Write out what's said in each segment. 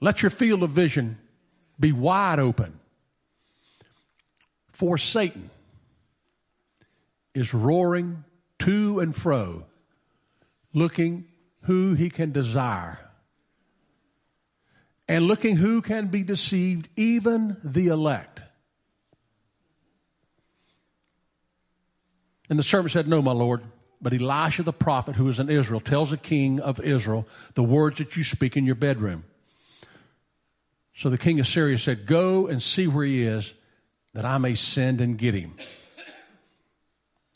Let your field of vision be wide open. For Satan is roaring to and fro, looking who he can desire, and looking who can be deceived, even the elect. And the servant said, No, my Lord. But Elisha the prophet, who is in Israel, tells the king of Israel the words that you speak in your bedroom. So the king of Syria said, Go and see where he is, that I may send and get him.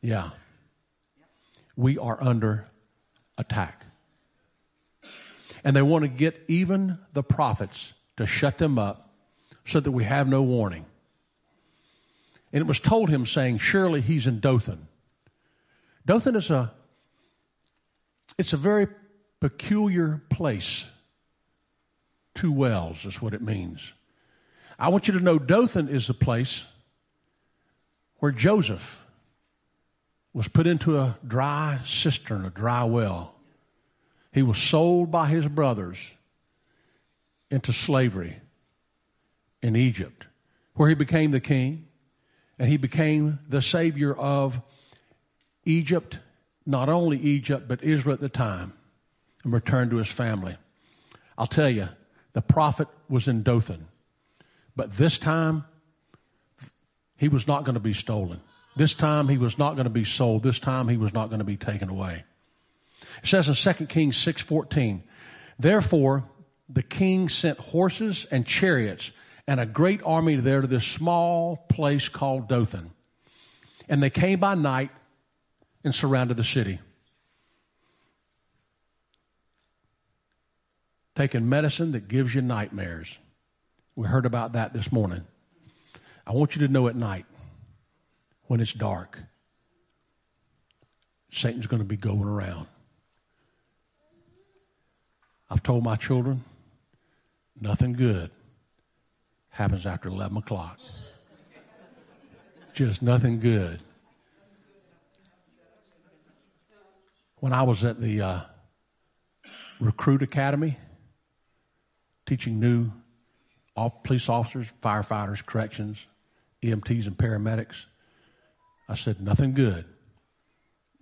Yeah. We are under attack. And they want to get even the prophets to shut them up so that we have no warning. And it was told him, saying, Surely he's in Dothan. Dothan is a it's a very peculiar place. Two wells is what it means. I want you to know Dothan is the place where Joseph was put into a dry cistern, a dry well. He was sold by his brothers into slavery in Egypt, where he became the king and he became the savior of Egypt, not only Egypt, but Israel at the time, and returned to his family. I'll tell you, the prophet was in Dothan, but this time, he was not going to be stolen. This time he was not going to be sold. This time he was not going to be taken away. It says in 2 Kings 6:14, "Therefore the king sent horses and chariots and a great army there to this small place called Dothan. And they came by night and surrounded the city. Taking medicine that gives you nightmares. We heard about that this morning. I want you to know at night, when it's dark, Satan's going to be going around. I've told my children, nothing good happens after 11 o'clock. Just nothing good. when I was at the uh, recruit academy teaching new police officers, firefighters, corrections, EMTs, and paramedics, I said, nothing good.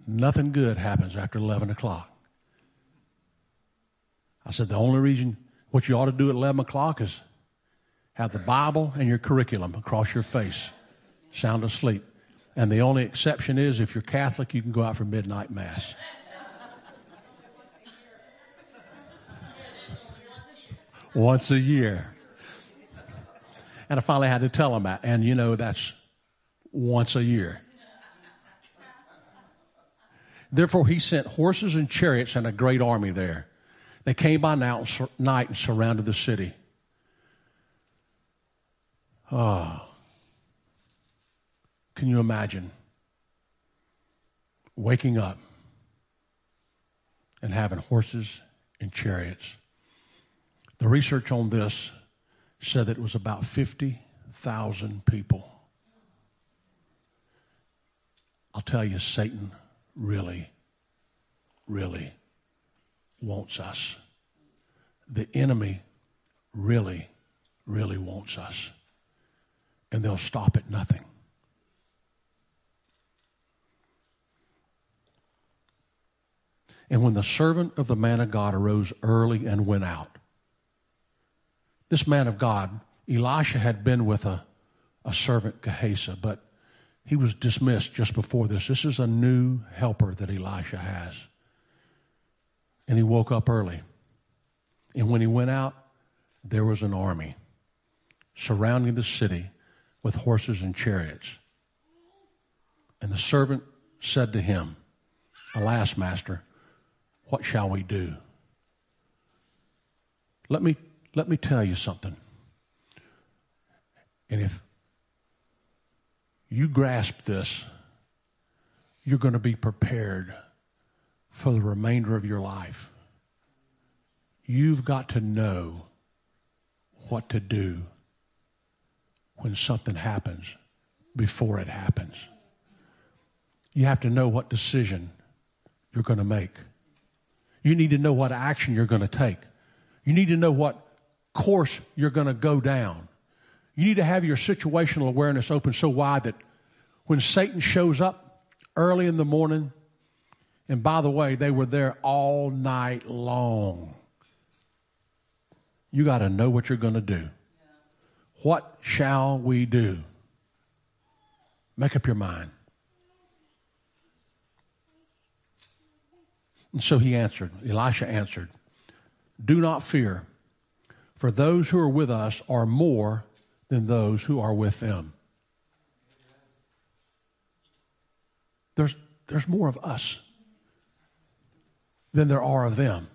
Nothing good happens after 11 o'clock. I said, the only reason what you ought to do at 11 o'clock is have the Bible and your curriculum across your face, sound asleep. And the only exception is if you're Catholic, you can go out for midnight mass. Once a year. And I finally had to tell him that. And you know, that's once a year. Therefore, he sent horses and chariots and a great army there. They came by night and surrounded the city. Oh. Can you imagine waking up and having horses and chariots the research on this said that it was about 50,000 people. I'll tell you, Satan really, really wants us. The enemy really, really wants us. And they'll stop at nothing. And when the servant of the man of God arose early and went out, this man of God, Elisha had been with a, a servant, Gehazi, but he was dismissed just before this. This is a new helper that Elisha has. And he woke up early. And when he went out, there was an army surrounding the city with horses and chariots. And the servant said to him, Alas, master, what shall we do? Let me let me tell you something. And if you grasp this, you're going to be prepared for the remainder of your life. You've got to know what to do when something happens before it happens. You have to know what decision you're going to make. You need to know what action you're going to take. You need to know what course you're going to go down. You need to have your situational awareness open so wide that when Satan shows up early in the morning, and by the way, they were there all night long. You got to know what you're going to do. What shall we do? Make up your mind. And so he answered, Elisha answered, Do not fear, for those who are with us are more than those who are with them. There's, there's more of us than there are of them.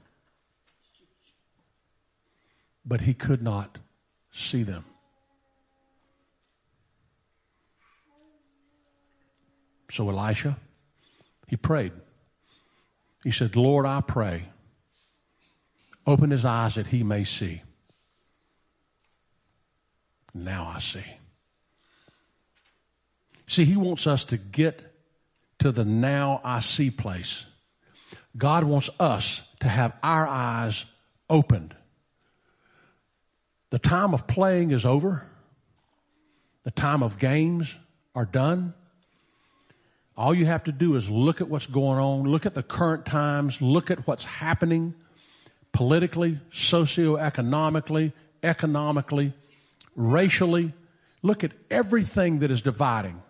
But he could not see them. So Elisha, he prayed. He said, Lord, I pray, open his eyes that he may see. Now I see. See, he wants us to get to the now I see place. God wants us to have our eyes opened. The time of playing is over. The time of games are done. All you have to do is look at what's going on, look at the current times, look at what's happening politically, socioeconomically, economically, racially. Look at everything that is dividing.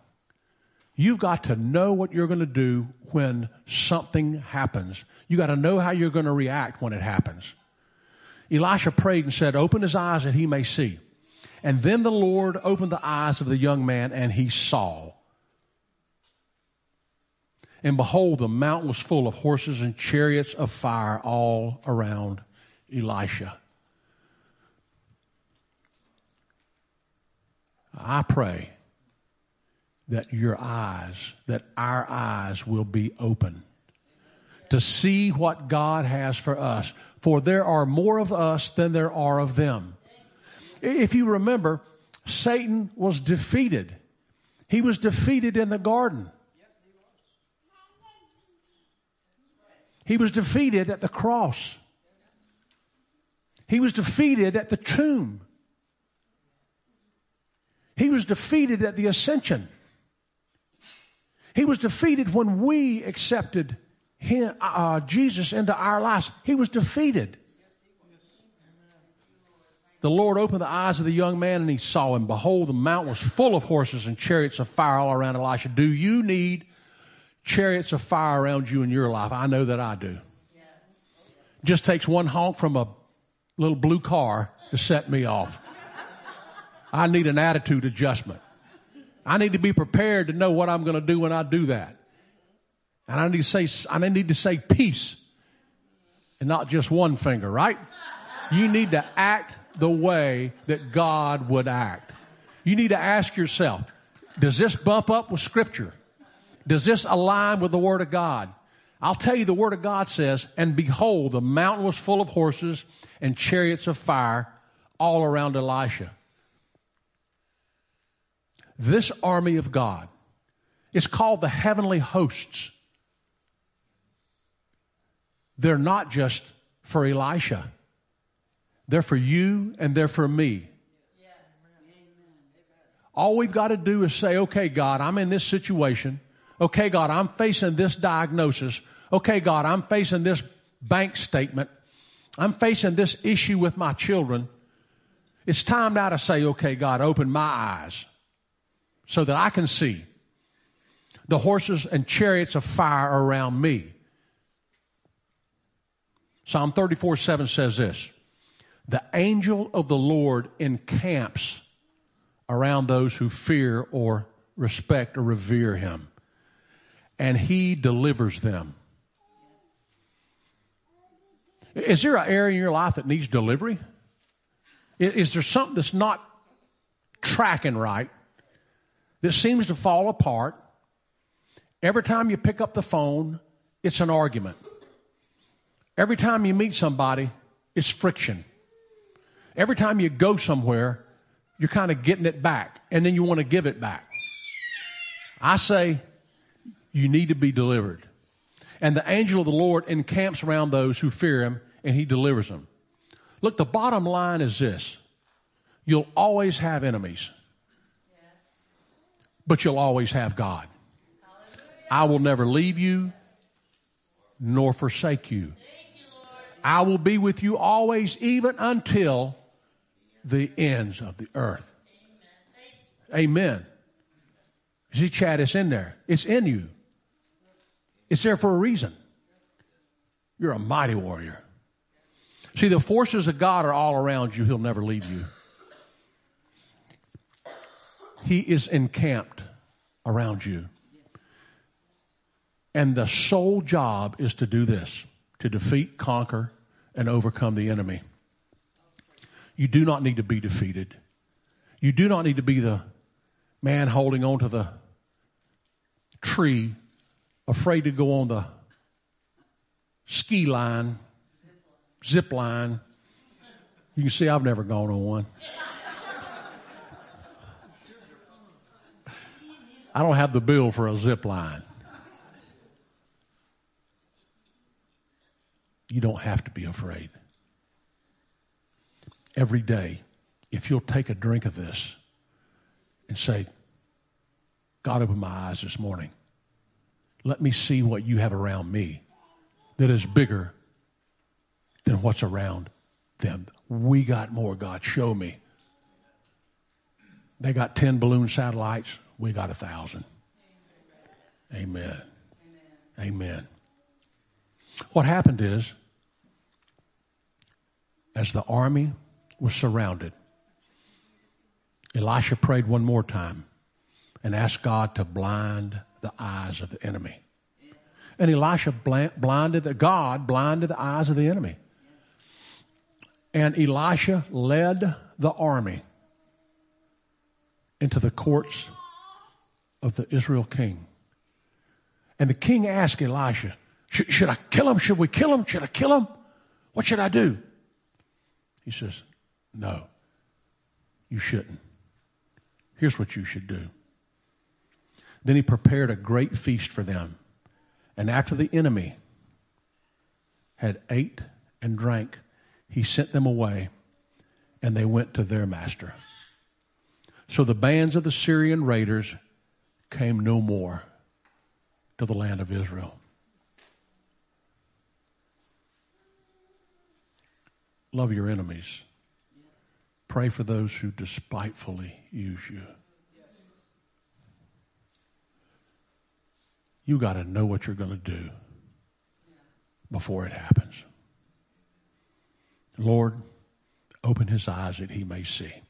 You've got to know what you're going to do when something happens. You got to know how you're going to react when it happens. Elisha prayed and said, Open his eyes that he may see. And then the Lord opened the eyes of the young man and he saw. And behold, the mountain was full of horses and chariots of fire all around Elisha. I pray that your eyes, that our eyes will be open to see what God has for us. For there are more of us than there are of them. If you remember, Satan was defeated. He was defeated in the garden. He was defeated at the cross. He was defeated at the tomb. He was defeated at the ascension. He was defeated when we accepted him, uh, Jesus into our lives. He was defeated. The Lord opened the eyes of the young man and he saw him. Behold, the mountain was full of horses and chariots of fire all around Elisha. Do you need chariots of fire around you in your life? I know that I do. Just takes one honk from a little blue car to set me off. I need an attitude adjustment. I need to be prepared to know what I'm going to do when I do that. And I need to say, I need to say peace and not just one finger, right? You need to act the way that God would act. You need to ask yourself, does this bump up with scripture? Does this align with the word of God? I'll tell you the word of God says, and behold, the mountain was full of horses and chariots of fire all around Elisha this army of God is called the heavenly hosts. They're not just for Elisha. They're for you and they're for me. All we've got to do is say, okay, God, I'm in this situation. Okay, God, I'm facing this diagnosis. Okay, God, I'm facing this bank statement. I'm facing this issue with my children. It's time now to say, okay, God, open my eyes so that I can see the horses and chariots of fire around me. Psalm 34 7 says this The angel of the Lord encamps around those who fear or respect or revere him, and he delivers them. Is there an area in your life that needs delivery? Is there something that's not tracking right? That seems to fall apart. Every time you pick up the phone, it's an argument. Every time you meet somebody, it's friction. Every time you go somewhere, you're kind of getting it back, and then you want to give it back. I say, you need to be delivered. And the angel of the Lord encamps around those who fear him, and he delivers them. Look, the bottom line is this you'll always have enemies, but you'll always have God. I will never leave you nor forsake you. I will be with you always, even until the ends of the earth. Amen. See, Chad, it's in there. It's in you. It's there for a reason. You're a mighty warrior. See, the forces of God are all around you. He'll never leave you. He is encamped around you. And the sole job is to do this to defeat, conquer, and overcome the enemy. You do not need to be defeated. You do not need to be the man holding on to the tree, afraid to go on the ski line, zip line. You can see I've never gone on one. I don't have the bill for a zip line. You don't have to be afraid. Every day, if you'll take a drink of this and say, God, open my eyes this morning. Let me see what you have around me that is bigger than what's around them. We got more, God. Show me. They got 10 balloon satellites. We got a thousand. Amen. Amen. What happened is as the army was surrounded, Elisha prayed one more time and asked God to blind the eyes of the enemy. And Elisha blinded the God blinded the eyes of the enemy. And Elisha led the army into the courts of the Israel king. And the king asked Elisha, should I kill him? Should we kill him? Should I kill him? What should I do? He says, No, you shouldn't. Here's what you should do. Then he prepared a great feast for them. And after the enemy had ate and drank, he sent them away and they went to their master. So the bands of the Syrian raiders came no more to the land of Israel. Love your enemies. Pray for those who despitefully use you. You got to know what you're going to do before it happens. Lord, open his eyes that he may see.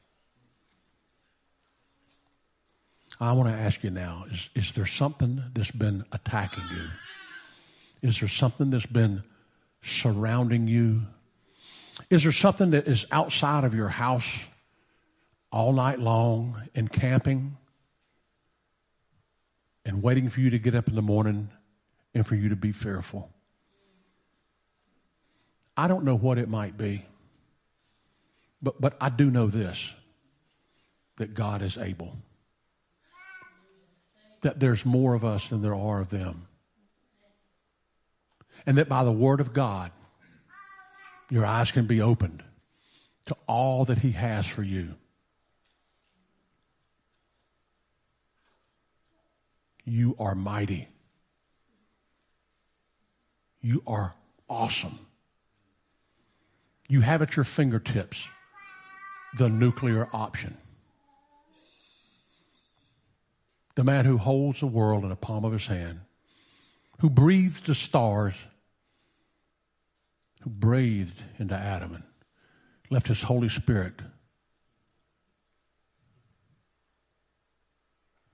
I want to ask you now is, is there something that's been attacking you? Is there something that's been surrounding you is there something that is outside of your house all night long and camping and waiting for you to get up in the morning and for you to be fearful? I don't know what it might be, but, but I do know this that God is able. That there's more of us than there are of them. And that by the Word of God, your eyes can be opened to all that He has for you. You are mighty. You are awesome. You have at your fingertips the nuclear option. The man who holds the world in the palm of his hand, who breathes the stars who breathed into Adam and left his Holy Spirit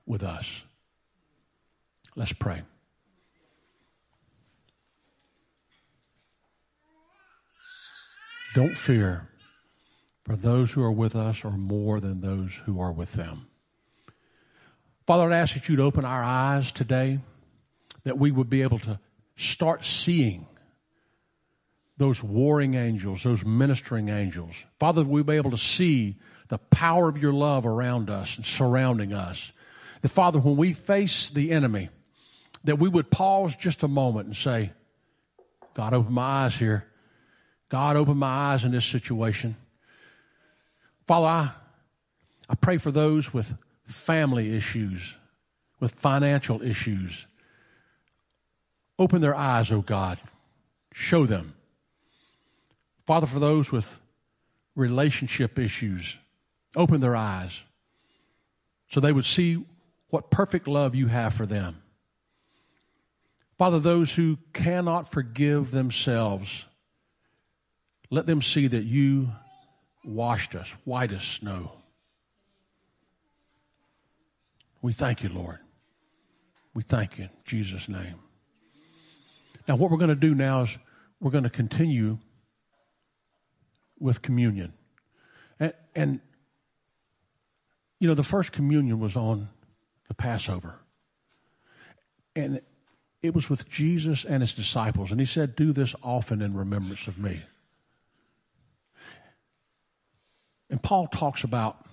with us. Let's pray. Don't fear, for those who are with us are more than those who are with them. Father, I ask that you'd open our eyes today, that we would be able to start seeing those warring angels, those ministering angels. Father, we'll be able to see the power of your love around us and surrounding us. That Father, when we face the enemy, that we would pause just a moment and say, God, open my eyes here. God, open my eyes in this situation. Father, I, I pray for those with family issues, with financial issues. Open their eyes, oh God. Show them. Father, for those with relationship issues, open their eyes so they would see what perfect love you have for them. Father, those who cannot forgive themselves, let them see that you washed us white as snow. We thank you, Lord. We thank you in Jesus' name. Now, what we're going to do now is we're going to continue with communion. And, and, you know, the first communion was on the Passover. And it was with Jesus and his disciples. And he said, Do this often in remembrance of me. And Paul talks about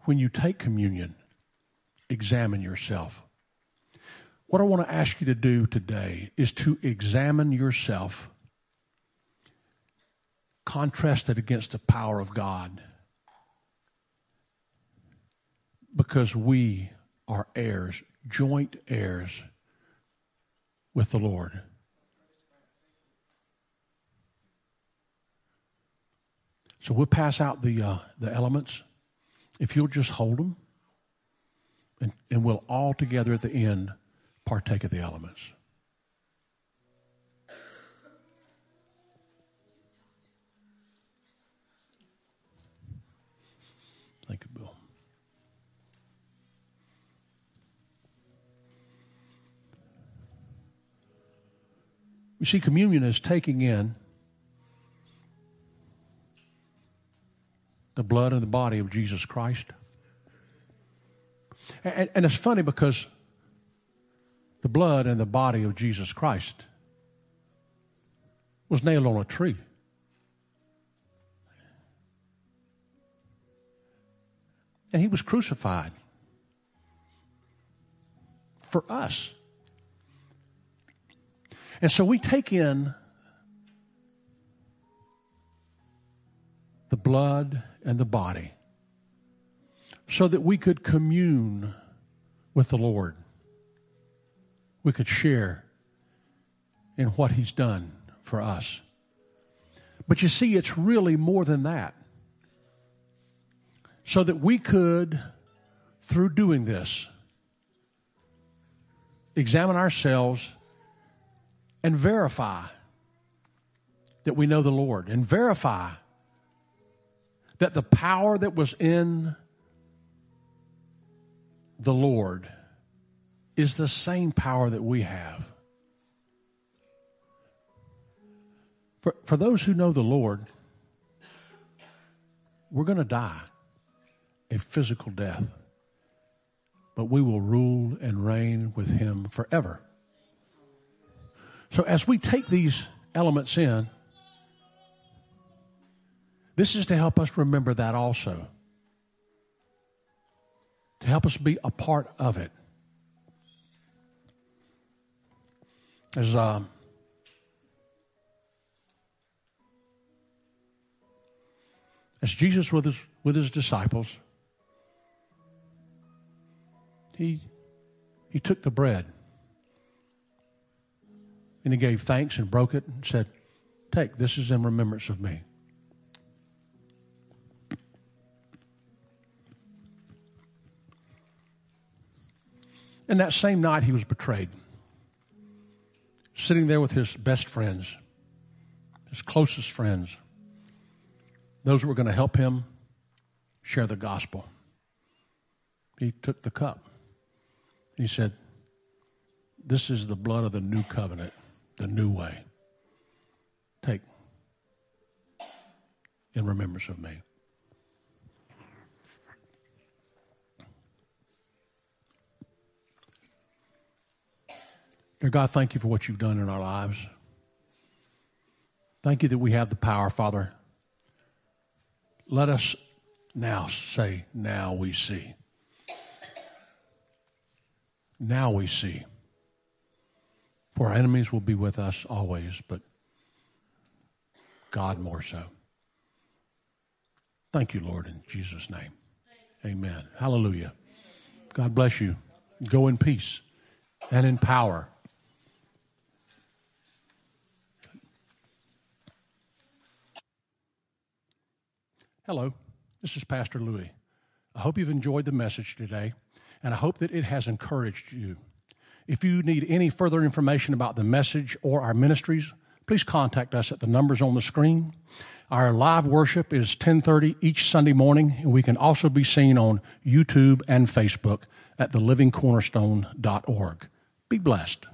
when you take communion, examine yourself. What I want to ask you to do today is to examine yourself, contrast it against the power of God. Because we are heirs, joint heirs with the Lord. So we'll pass out the, uh, the elements. If you'll just hold them, and, and we'll all together at the end partake of the elements. Thank you, Bill. You see, communion is taking in the blood and the body of Jesus Christ. And, and, it's funny because the blood and the body of Jesus Christ was nailed on a tree. And he was crucified for us. And so we take in the blood and the body so that we could commune with the Lord. We could share in what He's done for us. But you see, it's really more than that. So that we could, through doing this, examine ourselves and verify that we know the Lord and verify that the power that was in the Lord is the same power that we have. For, for those who know the Lord, we're going to die a physical death, but we will rule and reign with Him forever. So as we take these elements in, this is to help us remember that also. To help us be a part of it. As um, as Jesus with his with his disciples, he he took the bread and he gave thanks and broke it and said, Take, this is in remembrance of me. And that same night, he was betrayed. Sitting there with his best friends, his closest friends, those who were going to help him share the gospel. He took the cup. He said, This is the blood of the new covenant the new way. Take in remembrance of me. Dear God, thank you for what you've done in our lives. Thank you that we have the power, Father. Let us now say, now we see. Now we see. For our enemies will be with us always, but God more so. Thank you, Lord, in Jesus' name. Amen. Hallelujah. God bless you. Go in peace and in power. Hello, this is Pastor Louis. I hope you've enjoyed the message today, and I hope that it has encouraged you. If you need any further information about the message or our ministries, please contact us at the numbers on the screen. Our live worship is 10:30 each Sunday morning, and we can also be seen on YouTube and Facebook at thelivingcornerstone.org. Be blessed.